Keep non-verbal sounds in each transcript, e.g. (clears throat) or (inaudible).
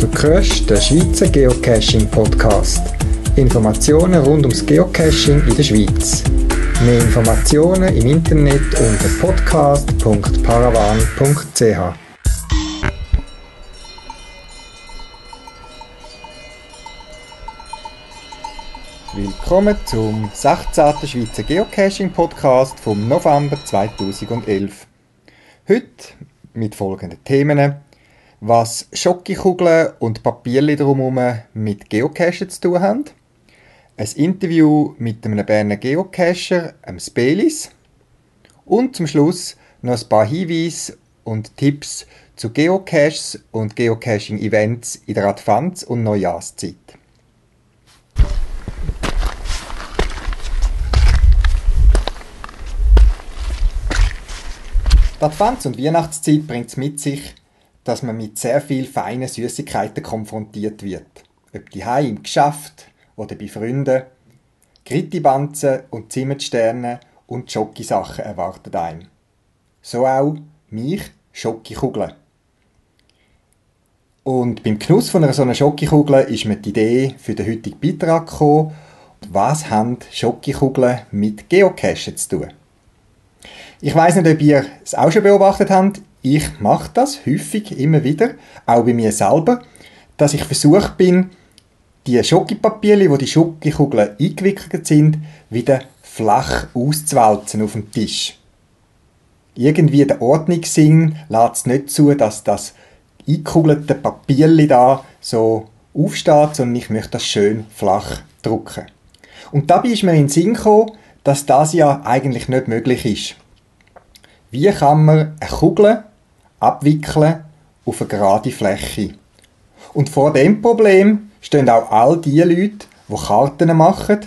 Du hörst den Schweizer Geocaching-Podcast. Informationen rund ums Geocaching in der Schweiz. Mehr Informationen im Internet unter podcast.paravan.ch. Willkommen zum 16. Schweizer Geocaching-Podcast vom November 2011. Heute mit folgenden Themen was Schokokugeln und Papierli drumherum mit Geocachen zu tun haben. Ein Interview mit einem Berner Geocacher, einem Spelis. Und zum Schluss noch ein paar Hinweise und Tipps zu Geocaches und Geocaching-Events in der Advents- und Neujahrszeit. Die Advents- und Weihnachtszeit bringt es mit sich, dass man mit sehr viel feinen Süßigkeiten konfrontiert wird. Ob die im Geschäft oder bei Freunden. Grittibanzen und Zimmersterne und Schokisachen erwarten einem. So auch mich Schokikugeln. Und beim Genuss von einer so einer Schokikugel ist mir die Idee für den heutigen Beitrag gekommen, was haben Schokikugeln mit Geocachen zu tun? Ich weiß nicht, ob ihr es auch schon beobachtet habt ich mache das häufig immer wieder, auch bei mir selber, dass ich versucht bin, die Schokipapierli, wo die Schokikugeln eingewickelt sind, wieder flach auszuwälzen auf dem Tisch. Irgendwie der Ordnungssinn lässt es nicht zu, dass das eingekugelte Papierli da so aufsteht, sondern ich möchte das schön flach drucken. Und dabei ist mir in den Sinn gekommen, dass das ja eigentlich nicht möglich ist. Wie kann man eine Kugel abwickeln auf eine gerade Fläche. Und vor dem Problem stehen auch all die Leute, die Karten machen,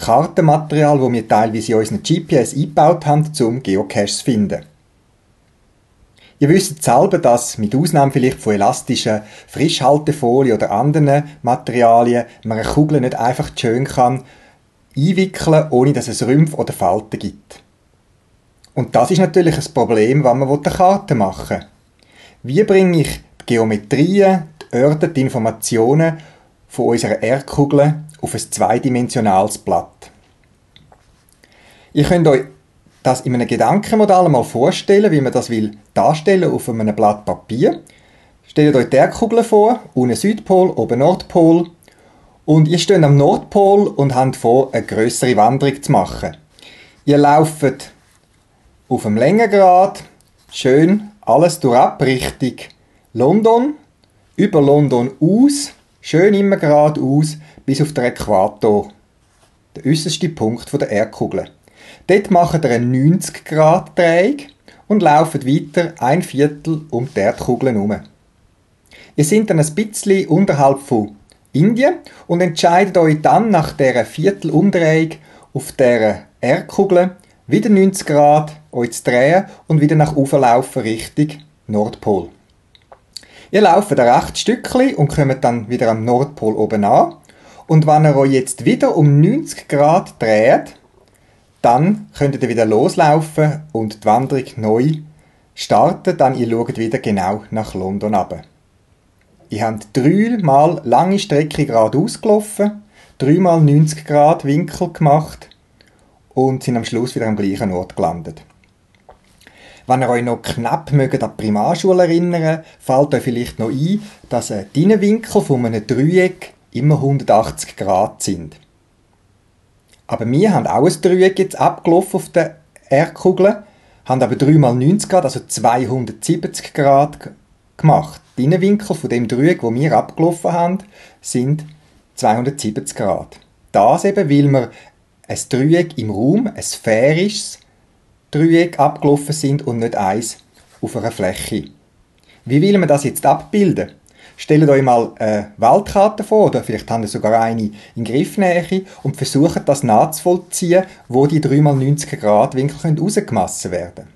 Kartenmaterial, wo wir teilweise in unseren GPS eingebaut haben, zum Geocaches zu finden. Ihr wisst selber, dass mit Ausnahme vielleicht von elastischen Frischhaltefolie oder anderen Materialien man eine Kugel nicht einfach schön kann einwickeln, ohne dass es Rümpfe oder Falten gibt. Und das ist natürlich ein Problem, wenn man eine Karte machen will. Wie bringe ich die Geometrien, die Orte, die Informationen von unserer Erdkugel auf ein zweidimensionales Blatt? Ihr könnt euch das in einem Gedankenmodell mal vorstellen, wie man das will darstellen auf einem Blatt Papier. Stellt euch die Erdkugel vor, unten Südpol, oben Nordpol. Und ihr steht am Nordpol und habt vor, eine größere Wanderung zu machen. Ihr lauft auf dem Längengrad schön alles durchab Richtung London, über London aus, schön immer geradeaus bis auf den Äquator, der äußerste Punkt der Erdkugel. Dort machen wir eine 90 Grad Drehung und laufen weiter ein Viertel um die Erdkugel herum. Ihr seid dann ein bisschen unterhalb von Indien und entscheidet euch dann nach dieser Viertelumdrehung auf der Erdkugel wieder 90 Grad euch zu drehen und wieder nach oben laufen Richtung Nordpol. Ihr lauft ein recht Stückchen und kommt dann wieder am Nordpol oben an. Und wenn ihr euch jetzt wieder um 90 Grad dreht, dann könnt ihr wieder loslaufen und die Wanderung neu starten. Dann ihr schaut wieder genau nach London ab. Ihr habt dreimal lange Strecke geradeaus gelaufen, dreimal 90 Grad Winkel gemacht und sind am Schluss wieder am gleichen Ort gelandet. Wenn ihr euch noch knapp mögt an die Primarschule erinnern, fällt euch vielleicht noch ein, dass die Innenwinkel von einem Dreieck immer 180 Grad sind. Aber wir haben auch ein Dreieck jetzt abgelaufen auf der Erdkugel, haben aber 3 mal 90 Grad, also 270 Grad gemacht. Die Innenwinkel von dem Dreieck, wo wir abgelaufen haben, sind 270 Grad. Das eben, weil wir ein Dreieck im Raum, ein sphärisches Dreieck abgelaufen sind und nicht eins auf einer Fläche. Wie will man das jetzt abbilden? Stellt euch mal eine Waldkarte vor, oder vielleicht haben ihr sogar eine in Griffnähe und versucht das nachzuvollziehen, wo die 3x90 Grad Winkel rausgemassen werden können.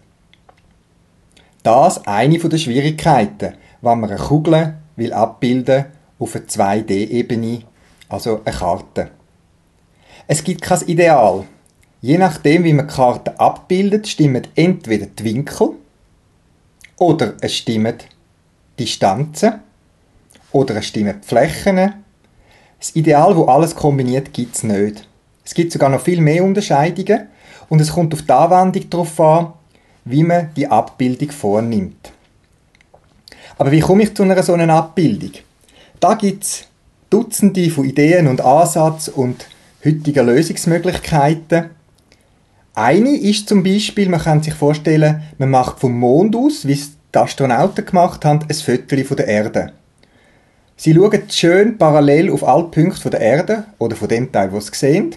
Das ist eine der Schwierigkeiten, wenn man eine Kugel will abbilden auf einer 2D-Ebene, also eine Karte. Es gibt kein Ideal. Je nachdem, wie man die Karte abbildet, stimmen entweder die Winkel oder es stimmen Distanzen oder es stimmen die Flächen. Das Ideal, wo alles kombiniert, gibt es nicht. Es gibt sogar noch viel mehr Unterscheidungen und es kommt auf die Anwendung darauf an, wie man die Abbildung vornimmt. Aber wie komme ich zu einer solchen Abbildung? Da gibt es Dutzende von Ideen und Ansätzen und heutigen Lösungsmöglichkeiten. Eine ist zum Beispiel, man kann sich vorstellen, man macht vom Mond aus, wie es die Astronauten gemacht haben, ein Foto von der Erde. Sie schauen schön parallel auf alle Punkte der Erde oder von dem Teil, wo sie sehen,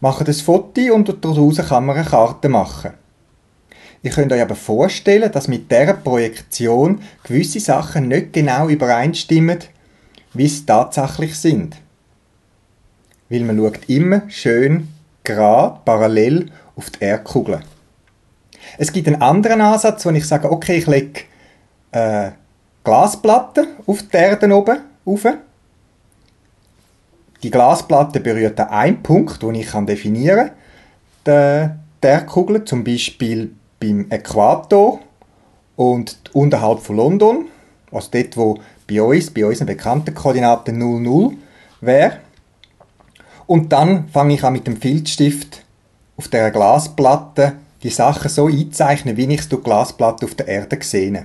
machen ein Foto und daraus kann man eine Karte machen. Ihr könnt euch aber vorstellen, dass mit dieser Projektion gewisse Sachen nicht genau übereinstimmen, wie sie tatsächlich sind. Weil man schaut immer schön gerade parallel auf die Erdkugel. Es gibt einen anderen Ansatz, wo ich sage, okay, ich lege äh, Glasplatte auf die Erde oben auf. Die Glasplatte berührt einen Punkt, den ich definieren kann, die Erdkugel, zum Beispiel beim Äquator und unterhalb von London, also dort, wo bei uns, bei unseren bekannten Koordinaten 00 wäre. Und dann fange ich an mit dem Filzstift auf der Glasplatte die Sachen so einzeichnen, wie ich es die Glasplatte auf der Erde sehe.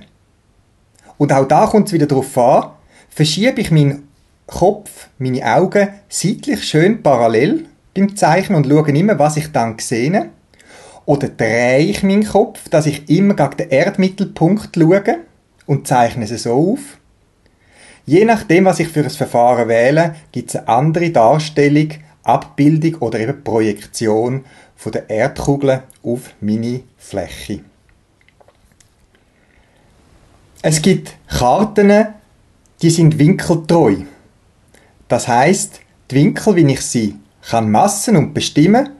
Und auch da kommt es wieder darauf an, verschiebe ich meinen Kopf, meine Augen seitlich schön parallel beim Zeichnen und schaue immer, was ich dann sehe. Oder drehe ich meinen Kopf, dass ich immer gegen den Erdmittelpunkt schaue und zeichne es so auf. Je nachdem, was ich für ein Verfahren wähle, gibt es eine andere Darstellung, Abbildung oder eben Projektion von der Erdkugel auf meine Fläche. Es gibt Karten, die sind winkeltreu. Das heißt, die Winkel, wie ich sie kann messen und bestimmen,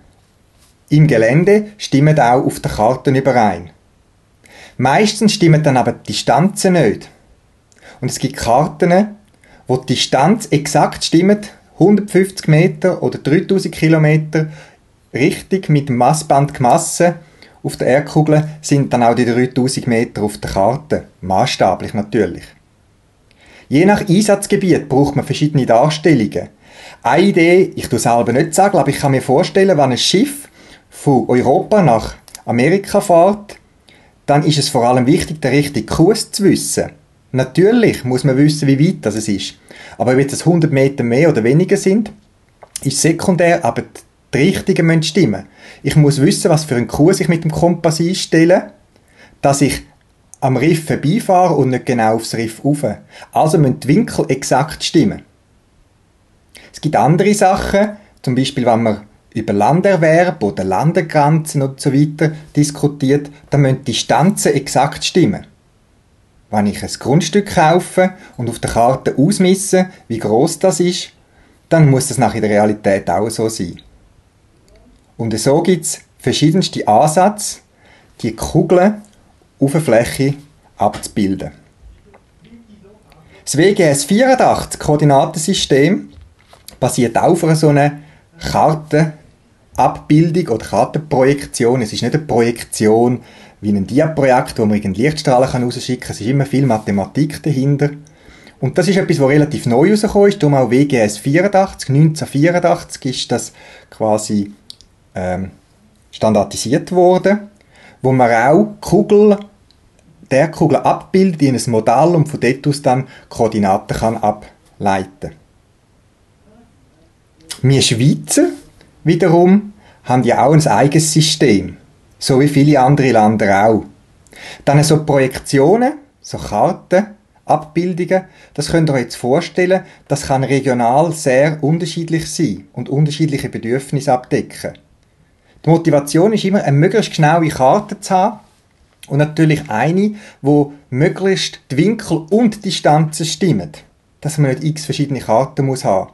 im Gelände stimmen auch auf der Karte überein. Meistens stimmen dann aber die Distanzen nicht. Und es gibt Karten, wo die Distanz exakt stimmt, 150 Meter oder 3000 Kilometer richtig mit dem Massband gemessen auf der Erdkugel sind dann auch die 3000 Meter auf der Karte. Maßstablich natürlich. Je nach Einsatzgebiet braucht man verschiedene Darstellungen. Eine Idee, ich tue es selber nicht sagen, aber ich kann mir vorstellen, wenn ein Schiff von Europa nach Amerika fährt, dann ist es vor allem wichtig, den richtigen Kurs zu wissen. Natürlich muss man wissen, wie weit das ist. Aber ob es 100 Meter mehr oder weniger sind, ist sekundär, aber die Richtigen müssen stimmen. Ich muss wissen, was für einen Kurs ich mit dem Kompass einstelle, dass ich am Riff vorbeifahre und nicht genau aufs Riff rauf. Also müssen die Winkel exakt stimmen. Es gibt andere Sachen, zum Beispiel, wenn man über Landerwerb oder Landegrenzen und so weiter diskutiert, dann müssen die Distanzen exakt stimmen. Wenn ich ein Grundstück kaufe und auf der Karte ausmisse, wie groß das ist, dann muss das nach in der Realität auch so sein. Und so gibt es verschiedenste Ansätze, die Kugeln auf der Fläche abzubilden. Das WGS 84 Koordinatensystem basiert auch auf so einer Kartenabbildung oder Kartenprojektion. Es ist nicht eine Projektion wie ein Diaprojekt, wo man irgendeinen Lichtstrahlen rausschicken kann. Es ist immer viel Mathematik dahinter. Und das ist etwas, was relativ neu rausgekommen ist. Darum auch WGS 84. 1984 ist das quasi ähm, standardisiert worden, wo man auch Kugel, der Kugel abbildet in ein Modell und von dort aus dann Koordinaten kann ableiten. Wir Schweizer wiederum haben ja auch ein eigenes System, so wie viele andere Länder auch. Dann so Projektionen, so Karten, Abbildungen, das könnt ihr euch jetzt vorstellen, das kann regional sehr unterschiedlich sein und unterschiedliche Bedürfnisse abdecken. Die Motivation ist immer, eine möglichst genaue Karte zu haben und natürlich eine, wo möglichst die Winkel und die Distanzen stimmen. Dass man nicht x verschiedene Karten muss haben.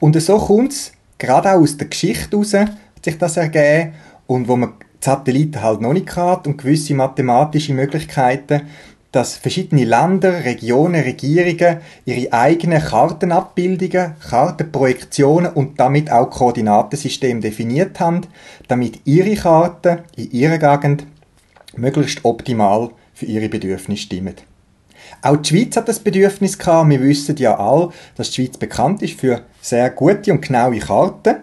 Und so kommt es gerade auch aus der Geschichte heraus, sich das ergeben und wo man Satelliten halt noch nicht hat und gewisse mathematische Möglichkeiten, dass verschiedene Länder, Regionen, Regierungen ihre eigenen Kartenabbildungen, Kartenprojektionen und damit auch Koordinatensystem definiert haben, damit ihre Karten in ihrer Gegend möglichst optimal für ihre Bedürfnisse stimmen. Auch die Schweiz hat das Bedürfnis gehabt. Wir wissen ja alle, dass die Schweiz bekannt ist für sehr gute und genaue Karten.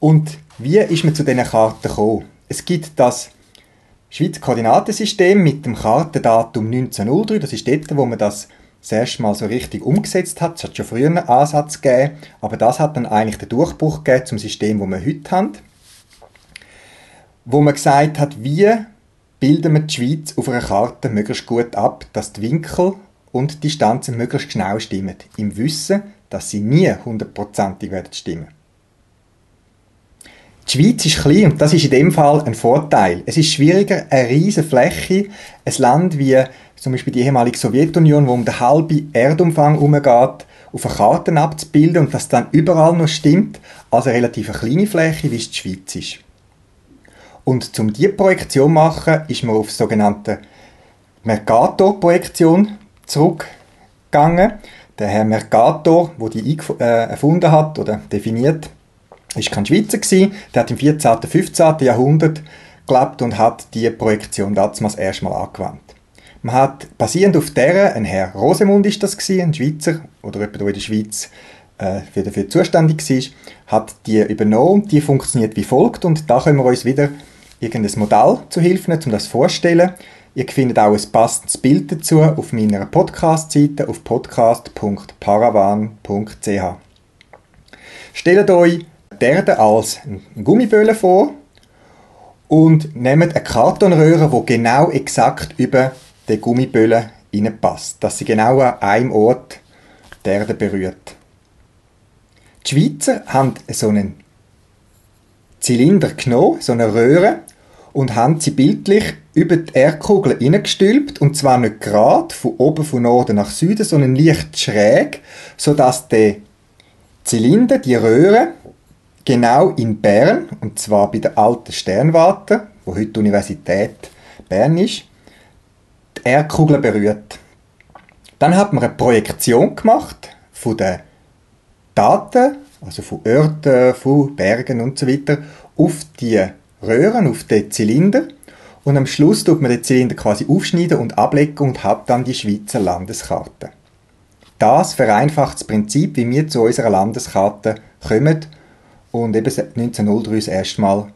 Und wie ist man zu diesen Karten gekommen? Es gibt das Schweizer Koordinatensystem mit dem Kartendatum 1903. Das ist dort, wo man das das erste Mal so richtig umgesetzt hat. Es hat schon früher einen Ansatz gegeben, aber das hat dann eigentlich den Durchbruch gegeben zum System, das wir heute haben. Wo man gesagt hat, wie bilden wir die Schweiz auf einer Karte möglichst gut ab, dass die Winkel und die Distanzen möglichst genau stimmen. Im Wissen, dass sie nie hundertprozentig werden stimmen. Die Schweiz ist klein und das ist in dem Fall ein Vorteil. Es ist schwieriger, eine riesige Fläche, ein Land wie zum Beispiel die ehemalige Sowjetunion, wo um den halben Erdumfang umgeht, auf eine Karte abzubilden und das dann überall noch stimmt, als eine relativ kleine Fläche, wie es die Schweiz ist. Und um diese Projektion zu machen, ist man auf die sogenannte Mercator-Projektion zurückgegangen. Der Herr Mercator, der die äh, erfunden hat oder definiert, ist kein Schweizer gewesen. Der hat im 14., 15. Jahrhundert gelebt und hat die Projektion damals erstmal angewandt. Man hat basierend auf der, ein Herr Rosemund ist das gewesen, ein Schweizer oder jemand, der in der Schweiz äh, für dafür zuständig war, hat die übernommen. Die funktioniert wie folgt und da können wir uns wieder irgendein Modell zu Hilfe nehmen, um das vorzustellen. Ihr findet auch ein passendes Bild dazu auf meiner Podcast-Seite auf podcast.paravan.ch. Stellt euch Erde als Gummiböhle vor und nehmt eine Kartonröhre, die genau exakt über den Gummiböhle passt, dass sie genau an einem Ort die Erde berührt. Die Schweizer haben so einen Zylinder genommen, so eine Röhre, und haben sie bildlich über die Erdkugel hineingestülpt und zwar nicht gerade von oben von Norden nach Süden, sondern leicht schräg, sodass der Zylinder, die Röhre, genau in Bern, und zwar bei der alten Sternwarte, wo heute die Universität Bern ist, die Erdkugel berührt. Dann hat man eine Projektion gemacht von den Daten, also von Orten, von Bergen und so weiter, auf die Röhren, auf den Zylinder. Und am Schluss tut man den Zylinder quasi aufschneiden und ablegen und hat dann die Schweizer Landeskarte. Das vereinfacht das Prinzip, wie wir zu unserer Landeskarte kommen und eben 1903 das erste Mal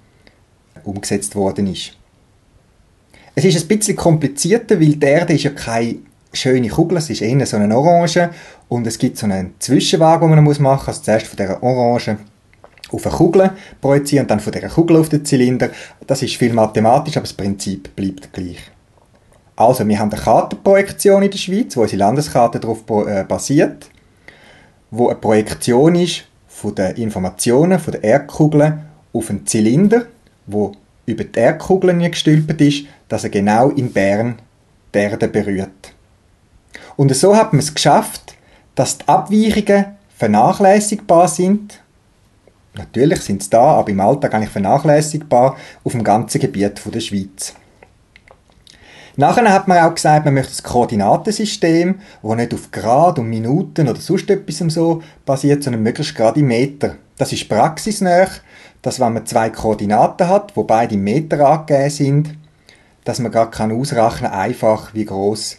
umgesetzt worden ist. Es ist ein bisschen komplizierter, weil die Erde ist ja keine schöne Kugel, es ist eher so eine Orange und es gibt so einen Zwischenwagen, den man machen muss. Also zuerst von dieser Orange auf eine Kugel projizieren und dann von dieser Kugel auf den Zylinder. Das ist viel mathematisch, aber das Prinzip bleibt gleich. Also, wir haben eine Kartenprojektion in der Schweiz, wo unsere Landeskarte darauf äh, basiert, wo eine Projektion ist von den Informationen von der Erdkugel auf einen Zylinder, wo über die Erdkugel gestülpt ist, dass er genau in Bern die Erde berührt. Und so hat man es geschafft, dass die Abweichungen vernachlässigbar sind. Natürlich sind sie da, aber im Alltag eigentlich vernachlässigbar auf dem ganzen Gebiet der Schweiz. Nachher hat man auch gesagt, man möchte ein Koordinatensystem, das nicht auf Grad und Minuten oder sonst etwas so basiert, sondern möglichst gerade in Meter. Das ist praxisnah, dass wenn man zwei Koordinaten hat, wo beide Meter angegeben sind, dass man gar kann ausrechnen einfach, wie groß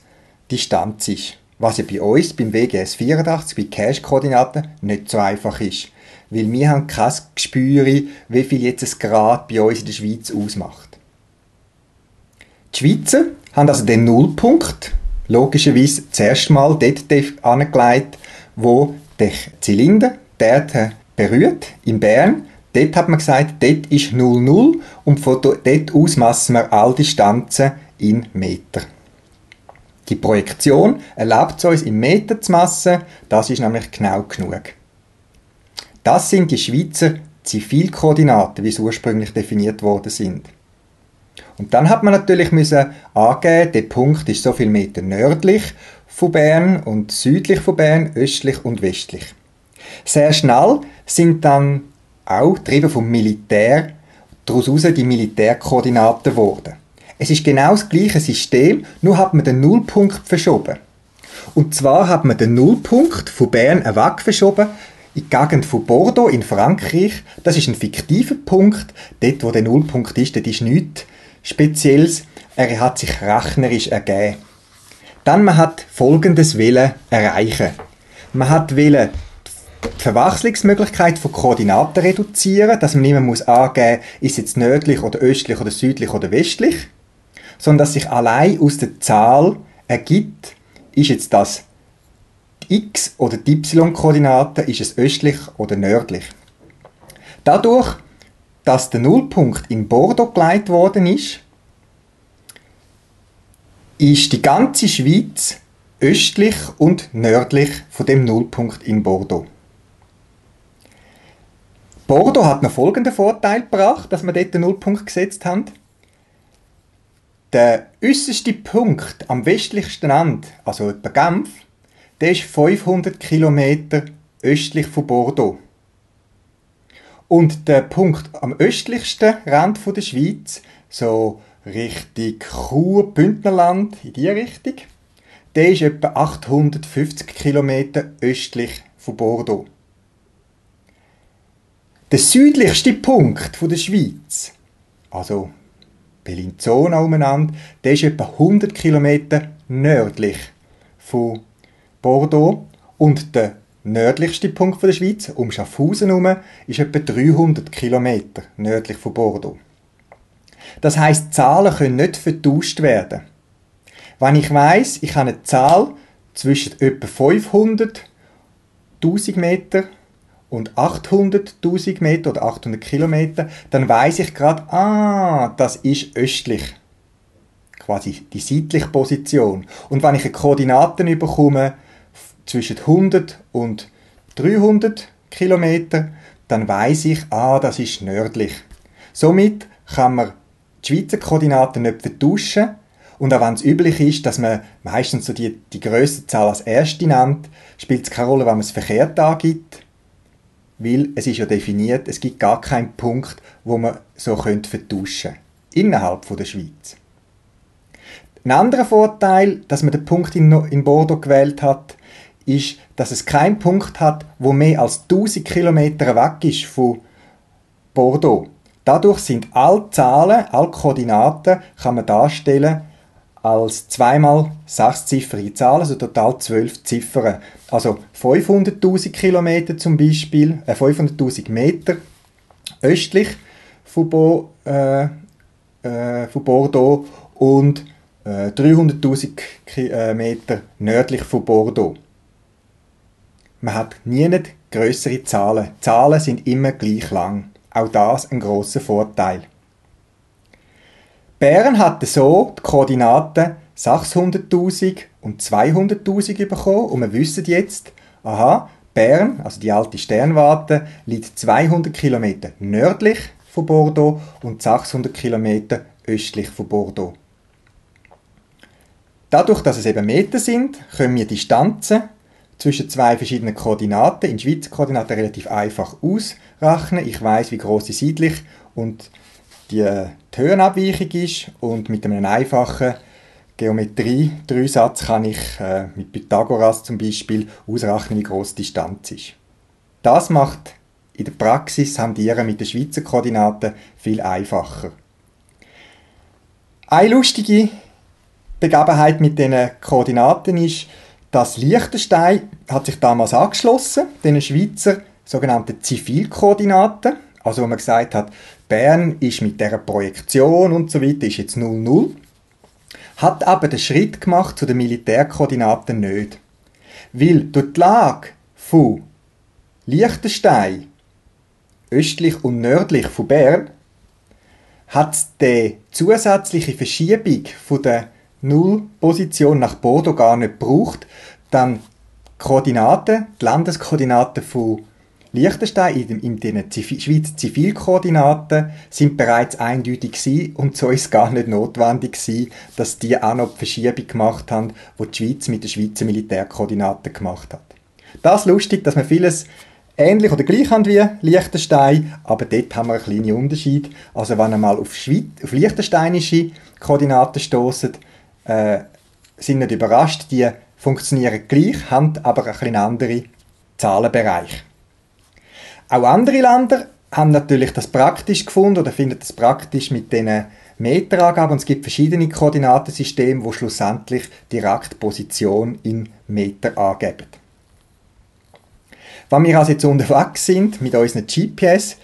die Distanz ist. Was ja bei uns, beim WGS 84, bei Cache-Koordinaten, nicht so einfach ist. Weil wir haben kein Gespür, wie viel jetzt ein Grad bei uns in der Schweiz ausmacht. Die Schweizer haben also den Nullpunkt logischerweise zuerst mal dort angelegt, wo der Zylinder, der berührt, in Bern. Dort hat man gesagt, dort ist 00 und von dort aus messen wir all Distanzen in Meter. Die Projektion erlaubt es uns, in Meter zu messen, das ist nämlich genau genug. Das sind die Schweizer Zivilkoordinaten, wie sie ursprünglich definiert worden sind. Und dann hat man natürlich müssen angeben, der Punkt ist so viel Meter nördlich von Bern und südlich von Bern, östlich und westlich. Sehr schnell sind dann auch, getrieben vom Militär, daraus die Militärkoordinaten geworden. Es ist genau das gleiche System, nur hat man den Nullpunkt verschoben. Und zwar hat man den Nullpunkt von Bern weg verschoben in die Gegend von Bordeaux in Frankreich. Das ist ein fiktiver Punkt. Dort, wo der Nullpunkt ist, dort ist nichts Spezielles. Er hat sich rechnerisch ergeben. Dann man hat folgendes Willen erreichen. Man hat Willen die Verwechslungsmöglichkeit von Koordinaten reduzieren, dass man nicht mehr muss angeben, ist jetzt nördlich oder östlich oder südlich oder westlich, sondern dass sich allein aus der Zahl ergibt, ist jetzt das x oder die y-Koordinate, ist es östlich oder nördlich. Dadurch, dass der Nullpunkt in Bordeaux geleitet worden ist, ist die ganze Schweiz östlich und nördlich von dem Nullpunkt in Bordeaux. Bordeaux hat noch folgenden Vorteil gebracht, dass wir dort den Nullpunkt gesetzt haben. Der äußerste Punkt am westlichsten Ende, also etwa Genf, der ist 500 Kilometer östlich von Bordeaux. Und der Punkt am östlichsten Rand der Schweiz, so Richtung Chur, Bündnerland, in die Richtung, der ist etwa 850 Kilometer östlich von Bordeaux. Der südlichste Punkt der Schweiz, also Bellinzona umeinander, der ist etwa 100 Kilometer nördlich von Bordeaux und der nördlichste Punkt der Schweiz, um Schaffhausen herum, ist etwa 300 Kilometer nördlich von Bordeaux. Das heißt, Zahlen können nicht vertauscht werden. Wenn ich weiß, ich habe eine Zahl zwischen etwa 500 1000 Meter und 800.000 Meter oder 800 Kilometer, dann weiß ich gerade, ah, das ist östlich. Quasi die seitliche Position. Und wenn ich eine Koordinaten bekomme zwischen 100 und 300 Kilometer, dann weiß ich, ah, das ist nördlich. Somit kann man die Schweizer Koordinaten nicht vertauschen. Und auch wenn es üblich ist, dass man meistens so die, die grösste Zahl als erste nennt, spielt es keine Rolle, wenn man es verkehrt angibt weil es ist ja definiert, es gibt gar keinen Punkt, wo man so könnte vertauschen innerhalb von der Schweiz. Ein anderer Vorteil, dass man den Punkt in, in Bordeaux gewählt hat, ist, dass es keinen Punkt hat, wo mehr als 1000 Kilometer weg ist von Bordeaux. Dadurch sind alle Zahlen, alle Koordinaten, kann man darstellen als zweimal sechsziffrige Zahlen, also total zwölf Ziffern. Also 500.000 Kilometer zum Beispiel, äh 500.000 Meter östlich von, Bo, äh, äh, von Bordeaux und äh, 300.000 äh, Meter nördlich von Bordeaux. Man hat nie größere Zahlen. Zahlen sind immer gleich lang. Auch das ein großer Vorteil. Bern hatte so die Koordinaten 600.000 und 200.000 bekommen und wir wissen jetzt, aha, Bern, also die alte Sternwarte, liegt 200 Kilometer nördlich von Bordeaux und 600 Kilometer östlich von Bordeaux. Dadurch, dass es eben Meter sind, können wir Distanzen zwischen zwei verschiedenen Koordinaten in Schweizer Koordinaten relativ einfach ausrechnen. Ich weiß, wie groß sie seitlich und die, die Höhenabweichung ist und mit einem einfachen Geometrie-Dreisatz kann ich äh, mit Pythagoras zum Beispiel ausrechnen, wie groß die Distanz ist. Das macht in der Praxis Handieren mit den Schweizer Koordinaten viel einfacher. Eine lustige Begebenheit mit diesen Koordinaten ist, dass Liechtenstein hat sich damals angeschlossen, den Schweizer sogenannten Zivilkoordinaten, also wo man gesagt hat, Bern ist mit der Projektion und so weiter ist jetzt 0,0. Hat aber den Schritt gemacht zu den Militärkoordinaten nicht. Weil durch die Lage von Liechtenstein, östlich und nördlich von Bern, hat es die zusätzliche Verschiebung von der Nullposition nach Bordeaux gar nicht gebraucht. Dann die Koordinaten, die Landeskoordinaten von Liechtenstein in, in den Zivil Schweizer Zivilkoordinaten sind bereits eindeutig gewesen und so ist es gar nicht notwendig gewesen, dass die auch noch die Verschiebung gemacht haben, wo die Schweiz mit den Schweizer Militärkoordinaten gemacht hat. Das ist lustig, dass wir vieles ähnlich oder gleich haben wie Liechtenstein, aber dort haben wir einen kleinen Unterschied. Also wenn ihr mal auf, Schweiz, auf liechtensteinische Koordinaten stoßt, äh, sind nicht überrascht, die funktionieren gleich, haben aber ein bisschen andere Zahlenbereiche. Auch andere Länder haben natürlich das praktisch gefunden oder finden das praktisch mit den Meterangabe und es gibt verschiedene Koordinatensysteme, wo schlussendlich direkt Position in Meter angeben. Wenn wir also jetzt unterwegs sind mit unseren GPS,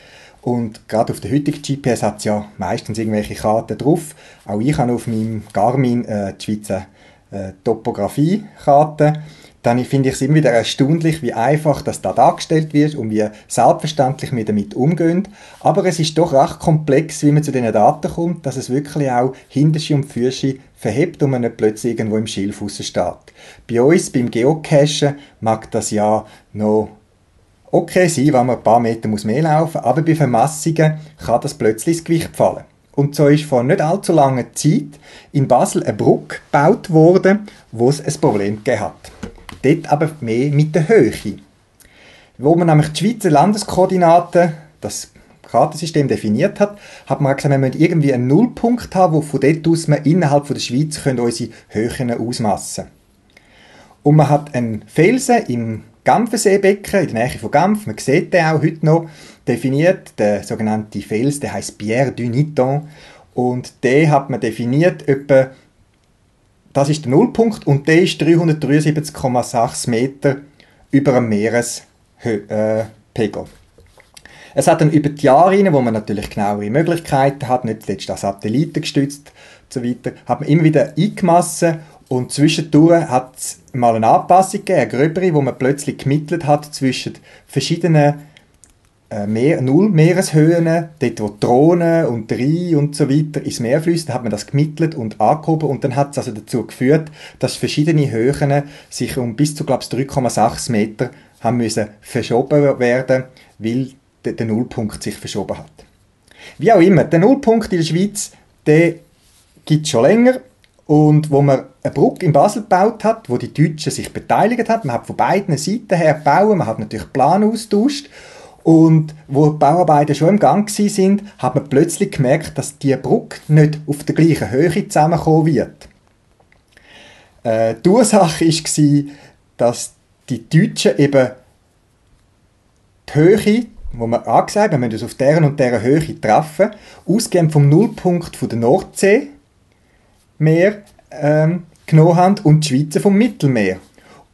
und gerade auf der heutigen GPS hat es ja meistens irgendwelche Karten drauf. Auch ich habe auf meinem Garmin äh, die Schweizer äh, Topografiekarte. Dann finde ich es immer wieder erstaunlich, wie einfach das da dargestellt wird und wie selbstverständlich wir damit umgehen. Aber es ist doch recht komplex, wie man zu diesen Daten kommt, dass es wirklich auch Hinterschi und Fürschi verhebt und man nicht plötzlich irgendwo im Schilfhaus steht. Bei uns, beim Geocachen, mag das ja noch okay sein, wenn man ein paar Meter mehr laufen muss, aber bei Vermassungen kann das plötzlich ins Gewicht fallen. Und so ist vor nicht allzu langer Zeit in Basel eine Brücke gebaut worden, wo es ein Problem gegeben hat. Dort aber mehr mit der Höhe. Wo man nämlich die Schweizer Landeskoordinaten, das Kartensystem definiert hat, hat man gesagt, wir müssen irgendwie einen Nullpunkt haben, wo von dort aus wir innerhalb der Schweiz können unsere Höhen ausmassen Und man hat einen Felsen im Genferseebecken in der Nähe von Genf, man sieht den auch heute noch, definiert, der sogenannte Fels, der heißt Pierre du Niton. Und den hat man definiert etwa, das ist der Nullpunkt und der ist 373,6 Meter über dem Meerespegel. Äh, es hat dann über die Jahre, wo man natürlich genauere Möglichkeiten hat, nicht zuletzt an Satelliten gestützt und so weiter, hat man immer wieder eingemessen und zwischendurch hat es mal eine Anpassung gegeben, eine gröbere, wo man plötzlich gemittelt hat zwischen verschiedenen äh, Meer, Null Meereshöhen, dort wo Drohnen und Rhein und so weiter ins Meer fließen, hat man das gemittelt und angehoben und dann hat es also dazu geführt, dass verschiedene Höhen sich um bis zu, glaube ich, 3,6 Meter haben müssen verschoben werden, weil der, der Nullpunkt sich verschoben hat. Wie auch immer, der Nullpunkt in der Schweiz, der gibt es schon länger und wo man eine Brücke in Basel gebaut hat, wo die Deutschen sich beteiligt haben. Man hat von beiden Seiten her gebaut, man hat natürlich Plan austauscht und wo die Bauarbeiten schon im Gang sind, hat man plötzlich gemerkt, dass die Brücke nicht auf der gleichen Höhe zusammenkommen wird. Äh, die Ursache war, dass die Deutschen eben die Höhe, wo man angesagt haben, wir müssen auf deren und deren Höhe treffen, ausgehend vom Nullpunkt der Nordsee, Meer ähm, genommen haben und die Schweizer vom Mittelmeer.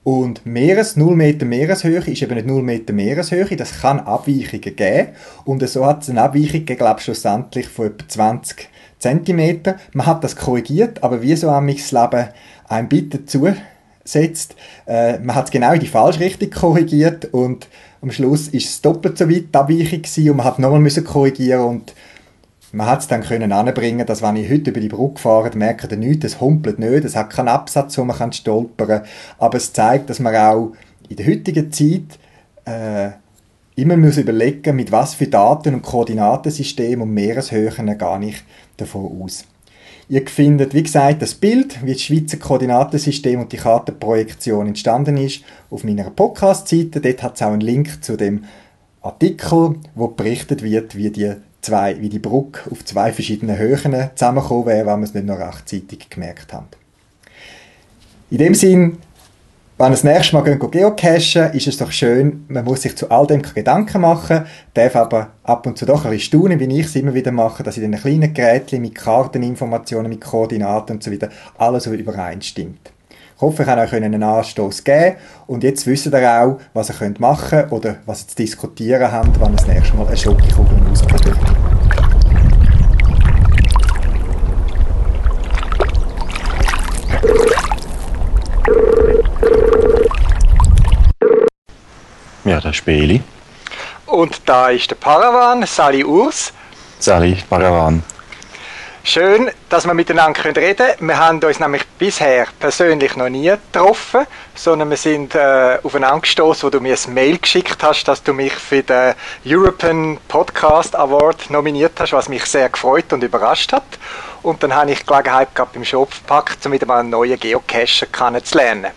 Und Meeres, 0 Meter Meereshöhe ist eben nicht 0 Meter Meereshöhe, das kann Abweichungen geben. Und so hat es eine Abweichung glaube ich, schlussendlich von etwa 20 cm. Man hat das korrigiert, aber wie so am Leben einem bitte zusetzt, äh, man hat es genau in die falsche Richtung korrigiert und am Schluss ist es doppelt so weit die Abweichung gewesen und man hat nochmal korrigieren und man hat es dann können anbringen, dass wenn ich heute über die Brücke fahre, merke ich nichts, es humpelt nicht, es hat keinen Absatz, wo man kann stolpern aber es zeigt, dass man auch in der heutigen Zeit äh, immer muss überlegen, mit was für Daten- und Koordinatensystem und Meereshöhen gar ich davon aus. Ihr findet, wie gesagt, das Bild, wie das Schweizer Koordinatensystem und die Kartenprojektion entstanden ist, auf meiner Podcast-Seite. Dort hat es auch einen Link zu dem Artikel, wo berichtet wird, wie die zwei, wie die Brücke auf zwei verschiedenen Höhen zusammengekommen wäre, wenn wir es nicht noch rechtzeitig gemerkt haben. In dem Sinn, wenn wir das nächste Mal gehen, geocachen, ist es doch schön, man muss sich zu all dem Gedanken machen, darf aber ab und zu doch ein bisschen staunen, wie ich es immer wieder mache, dass in den kleinen Geräten mit Karteninformationen, mit Koordinaten und so weiter alles übereinstimmt. Ich hoffe, ich kann euch einen Anstoß geben und jetzt wisst ihr auch, was ihr machen könnt oder was ihr zu diskutieren habt, wenn ihr das nächste Mal eine Schokokugel ausprobiert. Ja, das ist Beli. Und da ist der Paravan, Sally Urs. Sally, Paravan. Schön, dass wir miteinander reden können. Wir haben uns nämlich bisher persönlich noch nie getroffen, sondern wir sind äh, aufeinander gestoßen, wo du mir ein Mail geschickt hast, dass du mich für den European Podcast Award nominiert hast, was mich sehr gefreut und überrascht hat. Und dann habe ich die Gelegenheit gehabt, beim Shop gepackt, um wieder mal einen neuen Geocacher kennenzulernen.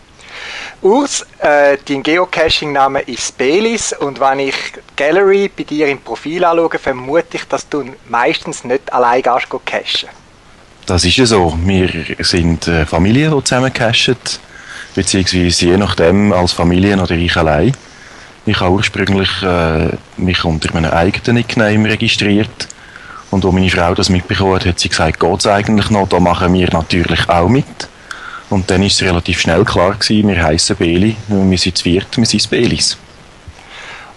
Urs, äh, dein Geocaching-Name ist Belis und wenn ich Gallery bei dir im Profil anschaue, vermute ich, dass du meistens nicht allein gehst cachen. Das ist ja so. Wir sind äh, Familie, die zusammen cachen, beziehungsweise je nachdem als Familie oder ich allein. Ich habe ursprünglich äh, mich unter meinem eigenen Nickname registriert Und als meine Frau das mitbekommen hat, hat sie gesagt, geht es eigentlich noch? Da machen wir natürlich auch mit. Und dann ist es relativ schnell klar gewesen, wir heißen Beli, wir sind zu viert, wir sind Belis.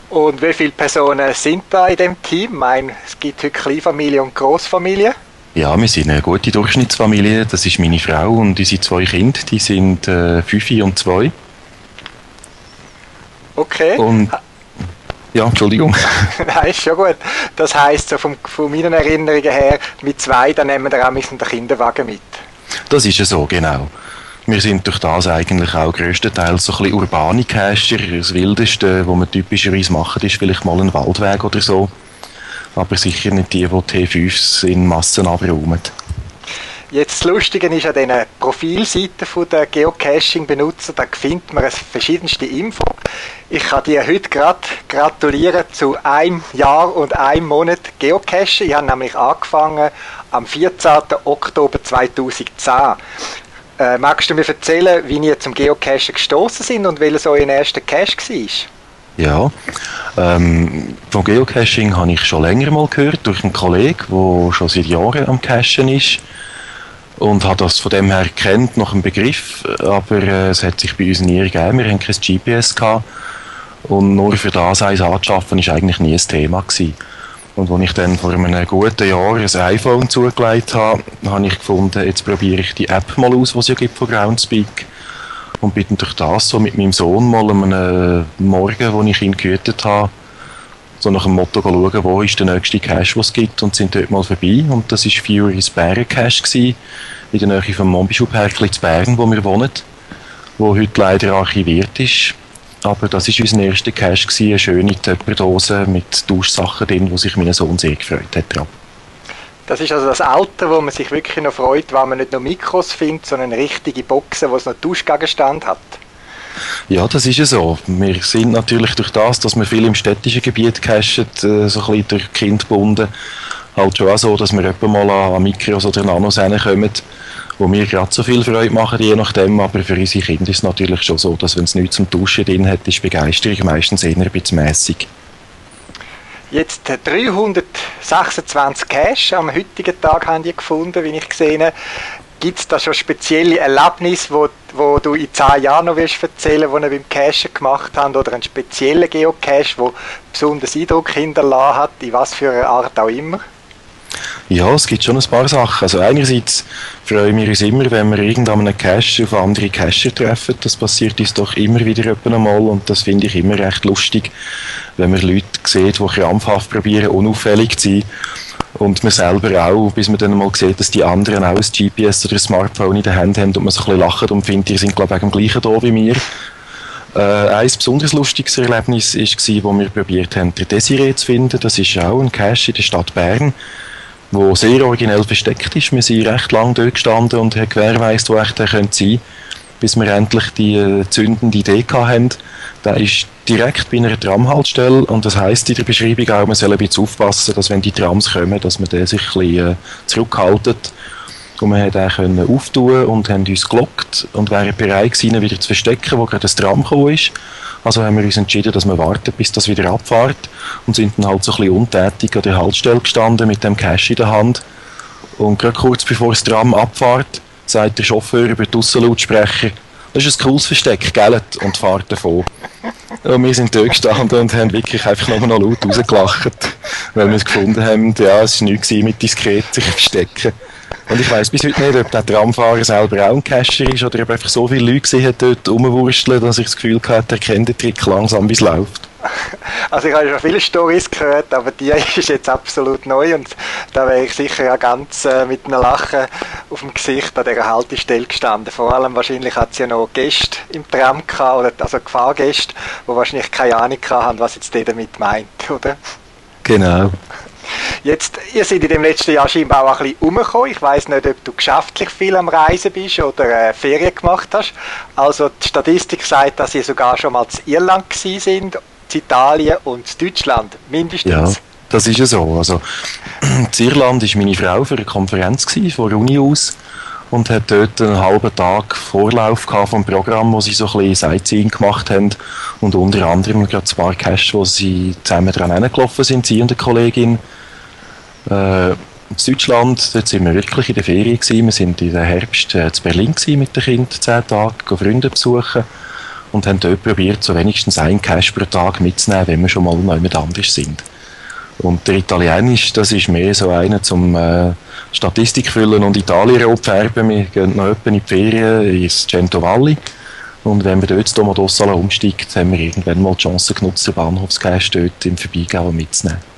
Und wie viele Personen sind da in dem Team? Ich meine, es gibt heute Kleinfamilie und Großfamilie. Ja, wir sind eine gute Durchschnittsfamilie. Das ist meine Frau und unsere zwei Kinder, die sind äh, fünf und zwei. Okay. Und ja, Entschuldigung. (laughs) Nein, ist schon gut. Das heisst, so vom, von meinen Erinnerungen her, mit zwei, dann nehmen wir auch den Kinderwagen mit. Das ist ja so, genau. Wir sind durch das eigentlich auch größtenteils so ein bisschen urbane Cacher. Das Wildeste, was wir typischerweise machen, ist vielleicht mal ein Waldweg oder so. Aber sicher nicht die, die T5s in Massen abräumen. Jetzt das Lustige ist an diesen Profilseiten der Geocaching-Benutzer, da findet man verschiedenste Info. Ich kann dir heute gerade gratulieren zu einem Jahr und einem Monat Geocachen. Ich habe nämlich angefangen am 14. Oktober 2010. Äh, magst du mir erzählen, wie ihr zum Geocachen gestoßen sind und welches euer erster Cache war? Ja, ähm, vom Geocaching habe ich schon länger mal gehört durch einen Kollegen, der schon seit Jahren am Cachen ist und hat das von dem her kennt nach dem Begriff, aber äh, es hat sich bei uns nie ergeben. Wir haben kein GPS gehabt und nur für das eins anzuschaffen ist eigentlich nie ein Thema gewesen. Und als ich dann vor einem guten Jahr ein iPhone zugelegt habe, habe ich gefunden, jetzt probiere ich die App mal aus, die es ja gibt von Groundspeak. Und bin durch das so mit meinem Sohn mal am einem Morgen, wo ich ihn gehütet habe, so nach dem Motto schauen, wo ist der nächste Cache, den es gibt und sind dort mal vorbei. Und das war Fury's Bären Cache gewesen, in der Nähe vom Mombischub-Härkli zu Bern, wo wir wohnen, wo heute leider archiviert ist. Aber das war unser erster Cache, eine schöne Töpperdose mit Duschsachen drin, wo sich mein Sohn sehr gefreut hat. Ja. Das ist also das Alter, wo man sich wirklich noch freut, weil man nicht nur Mikros findet, sondern richtige Boxen, wo es noch Duschgegenstand hat. Ja, das ist ja so. Wir sind natürlich durch das, dass wir viel im städtischen Gebiet cachen, äh, so ein bisschen durch Kind gebunden, halt schon auch so, dass wir etwa mal an Mikros oder Nanos kommen, wo mir gerade so viel Freude machen, je nachdem, aber für unsere Kinder ist es natürlich schon so, dass wenn es nichts zum Duschen drin hat, ist Begeisterung meistens eher ein bisschen mässig. Jetzt 326 Cash am heutigen Tag haben die gefunden, wie ich gesehen habe. Gibt es da schon spezielle Erlebnisse, wo, wo du in zehn Jahren noch willst erzählen willst, die ihr beim Cachen gemacht habt? Oder einen speziellen Geocache, der besonders Eindruck hinterlassen hat, in was für einer Art auch immer? Ja, es gibt schon ein paar Sachen. Also einerseits freuen wir uns immer, wenn wir irgendeinen Cache auf andere Cacher treffen. Das passiert uns doch immer wieder einmal und das finde ich immer recht lustig, wenn man Leute sieht, die krampfhaft probieren, unauffällig zu sein. Und man selber auch, bis man dann mal sieht, dass die anderen auch ein GPS oder ein Smartphone in der Hand haben und man so ein bisschen lacht und findet, die sind glaube ich am gleichen da wie wir. Äh, ein besonders lustiges Erlebnis war, wo wir probiert haben, den Desiree zu finden. Das ist auch ein Cache in der Stadt Bern wo sehr originell versteckt ist. Wir sind recht lange dort gestanden und haben gewährleistet, wo echt der könnte sein, bis wir endlich die äh, zündende Idee hatten. Der ist direkt bei einer Tramhaltestelle und das heisst in der Beschreibung auch, man soll ein bisschen aufpassen, dass wenn die Trams kommen, dass man sich ein bisschen äh, zurückhaltet. Und wir konnten den auftun und haben uns gelockt und wären bereit gewesen, ihn wieder zu verstecken, wo gerade das Tram gekommen ist. Also haben wir uns entschieden, dass wir warten, bis das wieder abfährt und sind dann halt so ein bisschen untätig an der Haltestelle gestanden mit dem Cash in der Hand. Und gerade kurz bevor das Tram abfährt, sagt der Chauffeur über die Aussenlautsprecher, das ist ein cooles Versteck, gell? Und fährt davon. Und wir sind dort gestanden und haben wirklich einfach nur noch laut rausgelacht, weil wir es gefunden haben, ja, es war nichts mit diskret sich verstecken. Und ich weiss bis heute nicht, ob der Tramfahrer selber auch ein Cacher ist oder ob einfach so viele Leute gesehen hat dort rumwursteln, dass ich das Gefühl hatte, er kennt den Trick langsam, wie es läuft. Also ich habe schon viele Stories gehört, aber die (laughs) ist jetzt absolut neu und da wäre ich sicher auch ganz äh, mit einem Lachen auf dem Gesicht an dieser Haltestelle gestanden. Vor allem wahrscheinlich hat es ja noch Gäste im Tram gehabt, oder, also Gefahrgäste, die wahrscheinlich keine Ahnung haben, was jetzt der damit meint, oder? Genau. Jetzt, ihr seid in dem letzten Jahr scheinbar auch ein bisschen umgekommen. Ich weiß nicht, ob du geschäftlich viel am Reisen bist oder äh, Ferien gemacht hast. Also die Statistik sagt, dass ihr sogar schon mal zu Irland gewesen sind, zu Italien und zu Deutschland, mindestens. Ja. Das ist ja so. Also, (clears throat) in Irland war meine Frau für eine Konferenz gewesen, von der Uni aus und hat dort einen halben Tag Vorlauf vom Programm, wo sie so ein bisschen Sightseeing gemacht haben und unter anderem gerade ein paar Caches, wo sie zusammen dran gelaufen sind, sie und eine Kollegin. Äh, in Deutschland, dort sind wir wirklich in der Ferien gewesen. Wir sind in der Herbst äh, zu Berlin mit den Kindern, zehn Tage, Freunde besuchen und haben dort probiert, so wenigstens einen Cash pro Tag mitzunehmen, wenn wir schon mal jemand anders sind. Und der Italienisch, das ist mehr so einer zum äh, Statistik füllen und Italien rot färben. Wir gehen noch in die Ferien ins Cento Valli. Und wenn wir dort Domodossala umsteigt, haben wir irgendwann mal die Chance genutzt, den Bahnhofscash dort im Vorbeigehen mitzunehmen.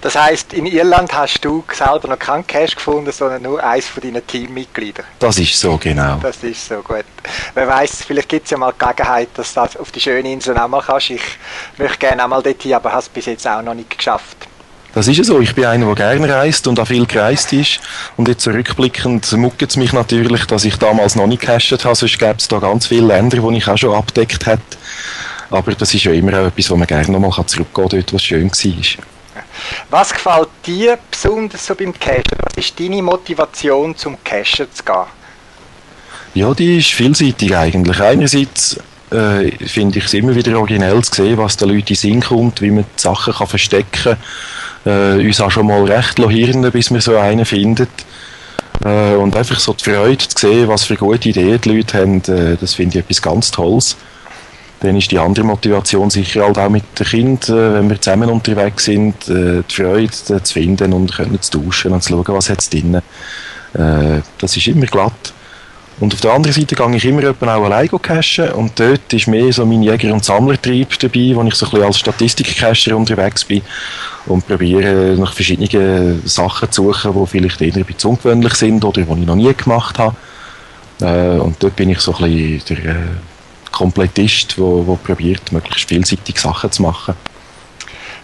Das heisst, in Irland hast du selber noch keinen Cash gefunden, sondern nur eins von deinen Teammitgliedern. Das ist so, genau. Das ist so, gut. Wer weiß, vielleicht gibt es ja mal die Gelegenheit, dass du das auf die schönen Inseln auch mal kannst. Ich möchte gerne auch mal dorthin, aber habe es bis jetzt auch noch nicht geschafft. Das ist ja so. Ich bin einer, der gerne reist und auch viel gereist ist. Und jetzt zurückblickend mucket es mich natürlich, dass ich damals noch nicht gecasht habe. Sonst gäbe es da ganz viele Länder, die ich auch schon abdeckt hätte. Aber das ist ja immer auch etwas, wo man gerne nochmal zurückgehen kann, dort, was schön war. Was gefällt dir besonders so beim Cashen? Was ist deine Motivation zum Cashen zu gehen? Ja, die ist vielseitig eigentlich. Einerseits äh, finde ich es immer wieder originell zu sehen, was den Leuten in Sinn kommt, wie man die Sachen kann verstecken kann. Äh, uns auch schon mal recht hirnen, bis man so einen findet. Äh, und einfach so die Freude zu sehen, was für gute Ideen die Leute haben, äh, das finde ich etwas ganz Tolles. Dann ist die andere Motivation sicher halt auch mit den Kindern, äh, wenn wir zusammen unterwegs sind, äh, die Freude zu finden und können zu tauschen und zu schauen, was es drin. Äh, das ist immer glatt. Und auf der anderen Seite gehe ich immer auch alleine cachen und dort ist mehr so mein Jäger- und Sammlertrieb dabei, wo ich so ein bisschen als Statistikcacher unterwegs bin und probiere nach verschiedenen Sachen zu suchen, die vielleicht eher ein bisschen ungewöhnlich sind oder die ich noch nie gemacht habe. Und dort bin ich so ein bisschen der Komplettist, der probiert, möglichst vielseitig Sachen zu machen.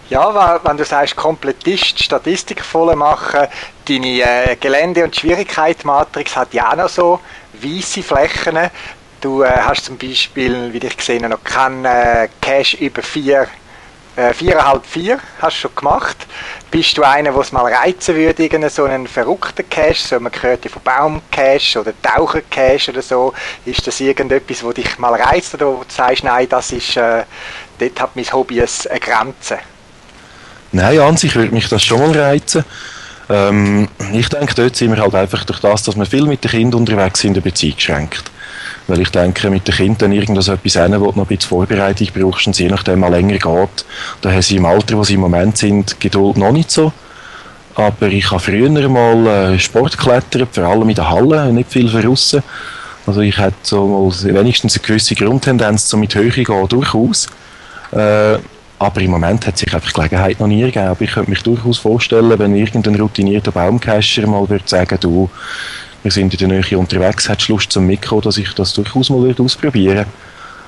Ja, wenn du sagst, Komplettist, Statistik voll machen, deine äh, Gelände- und Schwierigkeitsmatrix hat ja auch noch so weiße Flächen. Du äh, hast zum Beispiel, wie ich gesehen habe, noch keinen äh, Cache über vier viereinhalb, vier hast du schon gemacht. Bist du einer, der es mal reizen würde, irgendeinen so einen verrückten Cache, so man gehört ja von Baumcache oder Tauchercache oder so, ist das irgendetwas, wo dich mal reizt oder wo du sagst, nein, das ist, äh, dort hat mein Hobby eine Grenze? Nein, an sich würde mich das schon mal reizen. Ähm, ich denke, dort sind wir halt einfach durch das, dass wir viel mit den Kindern unterwegs sind, ein bisschen eingeschränkt. Weil ich denke, mit den Kindern irgendwas etwas hin, wo du noch ein bisschen Vorbereitung brauchst und je nachdem mal länger geht, da haben sie im Alter, wo sie im Moment sind, Geduld noch nicht so. Aber ich habe früher mal äh, Sport geklettert, vor allem in der Halle, nicht viel draussen. Also ich hätte so mal wenigstens eine gewisse Grundtendenz so mit Höhe gehen, durchaus. Äh, aber im Moment hat sich einfach die Gelegenheit noch nie ergeben. Aber ich könnte mich durchaus vorstellen, wenn irgendein routinierter Baumcacher mal würde sagen, du, wir sind in der Nähe unterwegs, hättest Lust zum Mikro, dass ich das durchaus mal würde ausprobieren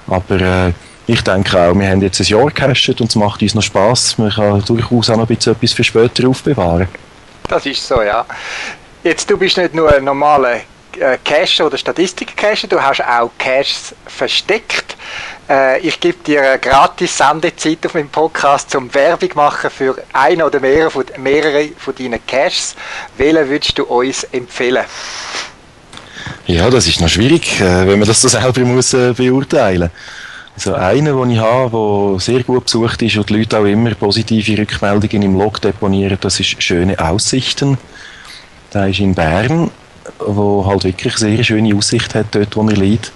Aber äh, ich denke auch, wir haben jetzt ein Jahr gecachet und es macht uns noch Spass. Man kann durchaus auch noch ein bisschen etwas für später aufbewahren. Das ist so, ja. Jetzt, du bist nicht nur ein normaler äh, oder Statistik-Cache, du hast auch Caches versteckt. Äh, ich gebe dir eine gratis Sendezeit auf meinem Podcast zum Werbung machen für ein oder mehrere von, mehrere von deinen Caches. Welchen würdest du uns empfehlen? Ja, das ist noch schwierig, äh, wenn man das so selber muss äh, beurteilen also einer, den ich habe, der sehr gut besucht ist und die Leute auch immer positive Rückmeldungen im Log deponieren, das ist «Schöne Aussichten». Der ist in Bern, wo halt wirklich sehr schöne Aussicht hat, dort wo er liegt.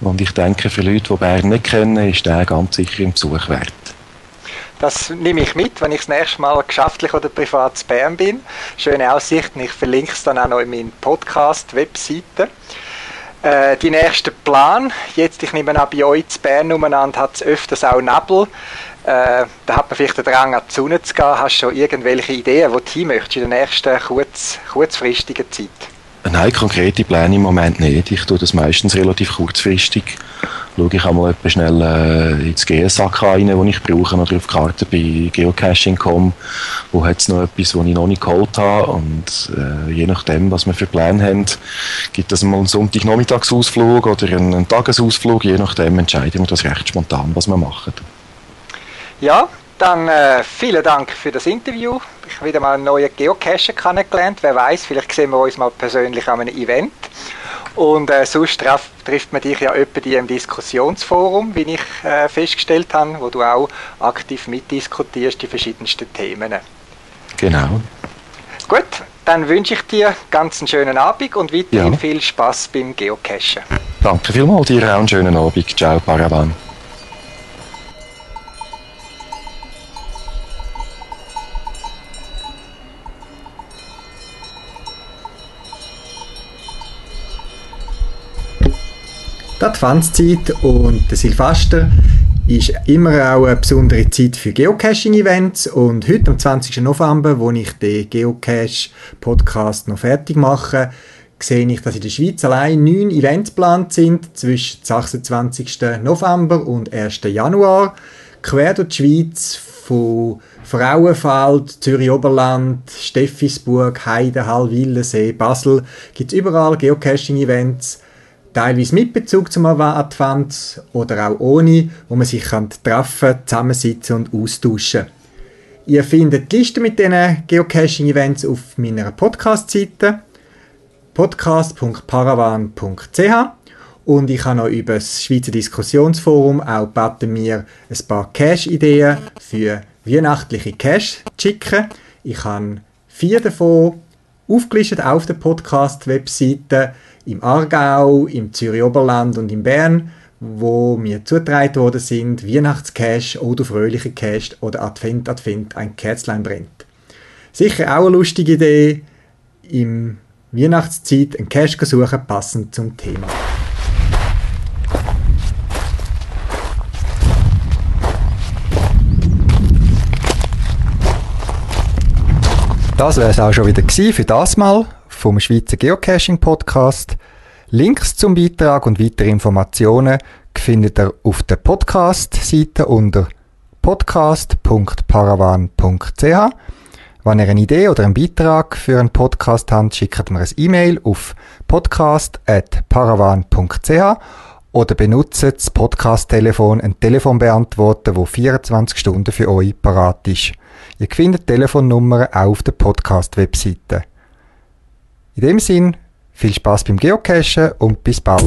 Und ich denke, für Leute, die Bern nicht kennen, ist der ganz sicher im Besuch wert. Das nehme ich mit, wenn ich das nächste Mal geschäftlich oder privat zu Bern bin. Schöne Aussichten. Ich verlinke es dann auch noch in meinen Podcast-Webseite. Äh, die nächste Plan. Jetzt, ich nehme an, bei euch zu Bern umeinander hat es öfters auch Nebel. Äh, da hat man vielleicht den Drang, an die Sonne zu gehen. Hast du schon irgendwelche Ideen, wo du hin möchtest in der nächsten kurz, kurzfristigen Zeit? Nein, konkrete Pläne im Moment nicht. Ich tue das meistens relativ kurzfristig. Schaue ich einmal etwas schnell äh, ins GSAK rein, das ich brauche, oder auf Karte bei geocaching.com, wo hat es noch etwas, das ich noch nicht geholt habe. Und äh, je nachdem, was wir für Pläne haben, gibt es mal einen Sonntagnachmittagsausflug oder einen, einen Tagesausflug. Je nachdem entscheiden wir das recht spontan, was wir machen. Ja, dann äh, vielen Dank für das Interview. Ich habe wieder mal einen neuen Geocacher kennengelernt. Wer weiß, vielleicht sehen wir uns mal persönlich an einem Event. Und äh, sonst treff, trifft man dich ja öppe im Diskussionsforum, wie ich äh, festgestellt habe, wo du auch aktiv mitdiskutierst die verschiedensten Themen. Genau. Gut, dann wünsche ich dir ganz einen schönen Abend und weiterhin ja. viel Spaß beim Geocachen. Danke vielmals, dir auch einen schönen Abend. Ciao, Paravan. Die Adventszeit und der Silvester ist immer auch eine besondere Zeit für Geocaching-Events und heute am 20. November, wo ich den Geocache-Podcast noch fertig mache, sehe ich, dass in der Schweiz allein neun Events geplant sind zwischen 26. November und 1. Januar. Quer durch die Schweiz von Frauenfeld, Zürich-Oberland, Steffisburg, Heide, Hallwillensee, Basel gibt es überall Geocaching-Events teilweise mit Bezug zum Advent oder auch ohne, wo man sich kann treffen, zusammensitzen und austauschen. Ihr findet die Liste mit diesen Geocaching-Events auf meiner Podcast-Seite podcast.paravan.ch und ich habe noch über das Schweizer Diskussionsforum auch gebeten, mir ein paar Cache-Ideen für weihnachtliche Cache zu schicken. Ich habe vier davon aufgelistet auf der Podcast-Webseite im Aargau, im Zürich Oberland und in Bern, wo mir zugetragen worden sind, Weihnachtscash oder fröhliche Cash oder Advent, Advent, ein Kerzlein brennt. Sicher auch eine lustige Idee, im Weihnachtszeit einen Cash suchen, passend zum Thema. Das wäre es auch schon wieder für das Mal vom Schweizer Geocaching Podcast. Links zum Beitrag und weitere Informationen findet ihr auf der Podcast-Seite unter podcast.paravan.ch. Wenn ihr eine Idee oder einen Beitrag für einen Podcast habt, schickt mir ein E-Mail auf podcast.paravan.ch oder benutzt das Podcast-Telefon, ein Telefonbeantworter, wo 24 Stunden für euch parat ist. Ihr findet Telefonnummern auch auf der Podcast-Webseite. In dem Sinn, viel Spaß beim Geocachen und bis bald.